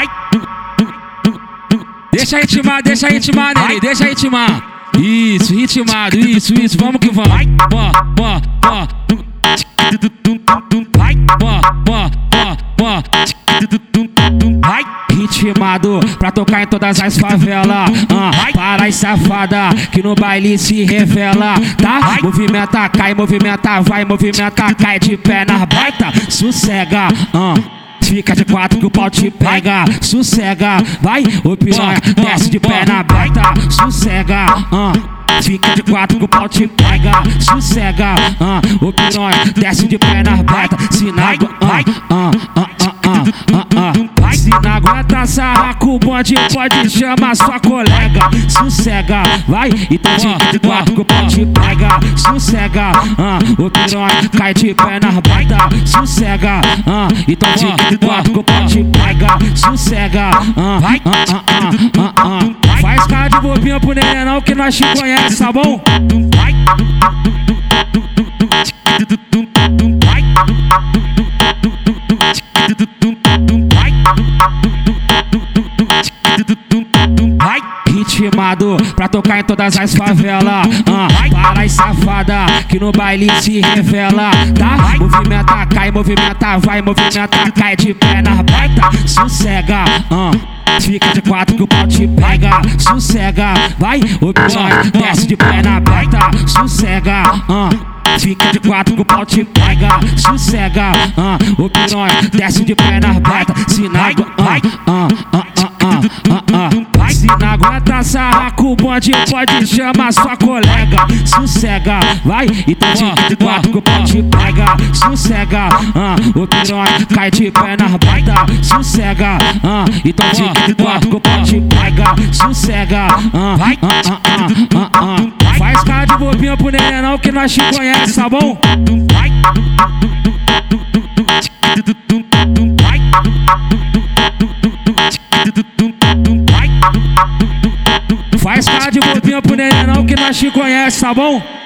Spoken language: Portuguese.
Vai. Deixa ritmar, deixa ritmar, nele, deixa ritmar. Isso, ritmado, isso, isso, vamos que vamos. Vai, bó, bó. Vai, bó, bó, bó. Vai, ritmado pra tocar em todas as favelas. Ah, para as safada que no baile se revela, tá? Movimenta, cai, movimenta, vai, movimenta, cai de pé na baita. Sossega, ah. Fica de quatro que o pau te pega, sossega, vai, o piranha, desce de pé na baita, sossega, ah. Fica de quatro que o pau te pega, sossega, ah. O piranha, desce de pé na baita, se o bonde, pode chamar sua colega. Sossega, vai, então de quatro que o pau te pega. Sossega, ah, o piranha cai de pé na baita. Sossega, ah, então de quatro que o pau te pega. Sossega, ah, vai, ah, ah, ah, ah, ah. Faz cara de bobinha pro neném não que nós te conhece, tá bom? Vai, tocar em todas as favelas. Ah, para as safada que no baile se revela, tá? Movimenta, cai, movimenta, vai, movimenta, cai de pé na baita. Sossega, ah. Fica de quatro que o pau te pega, sossega, vai, o piranha desce de pé na baita, sossega, ah. Fica de quatro que o pau te pega, sossega, ah. O piranha desce de pé na baita, se na ah, ah, aguenta sarra com o bonde, pode chamar sua colega. Sossega, vai, então de quatro que o pau te pega. Sossega, ah, o piranha cai de pé na baita. Sossega, ah, então de quatro que o pau te pega. Sossega, ah, vai, ah, ah, ah, ah, ah. Faz cara de bobinha pro neném não que nós te conhece, tá bom? Vai. Que nós te conhece, tá bom?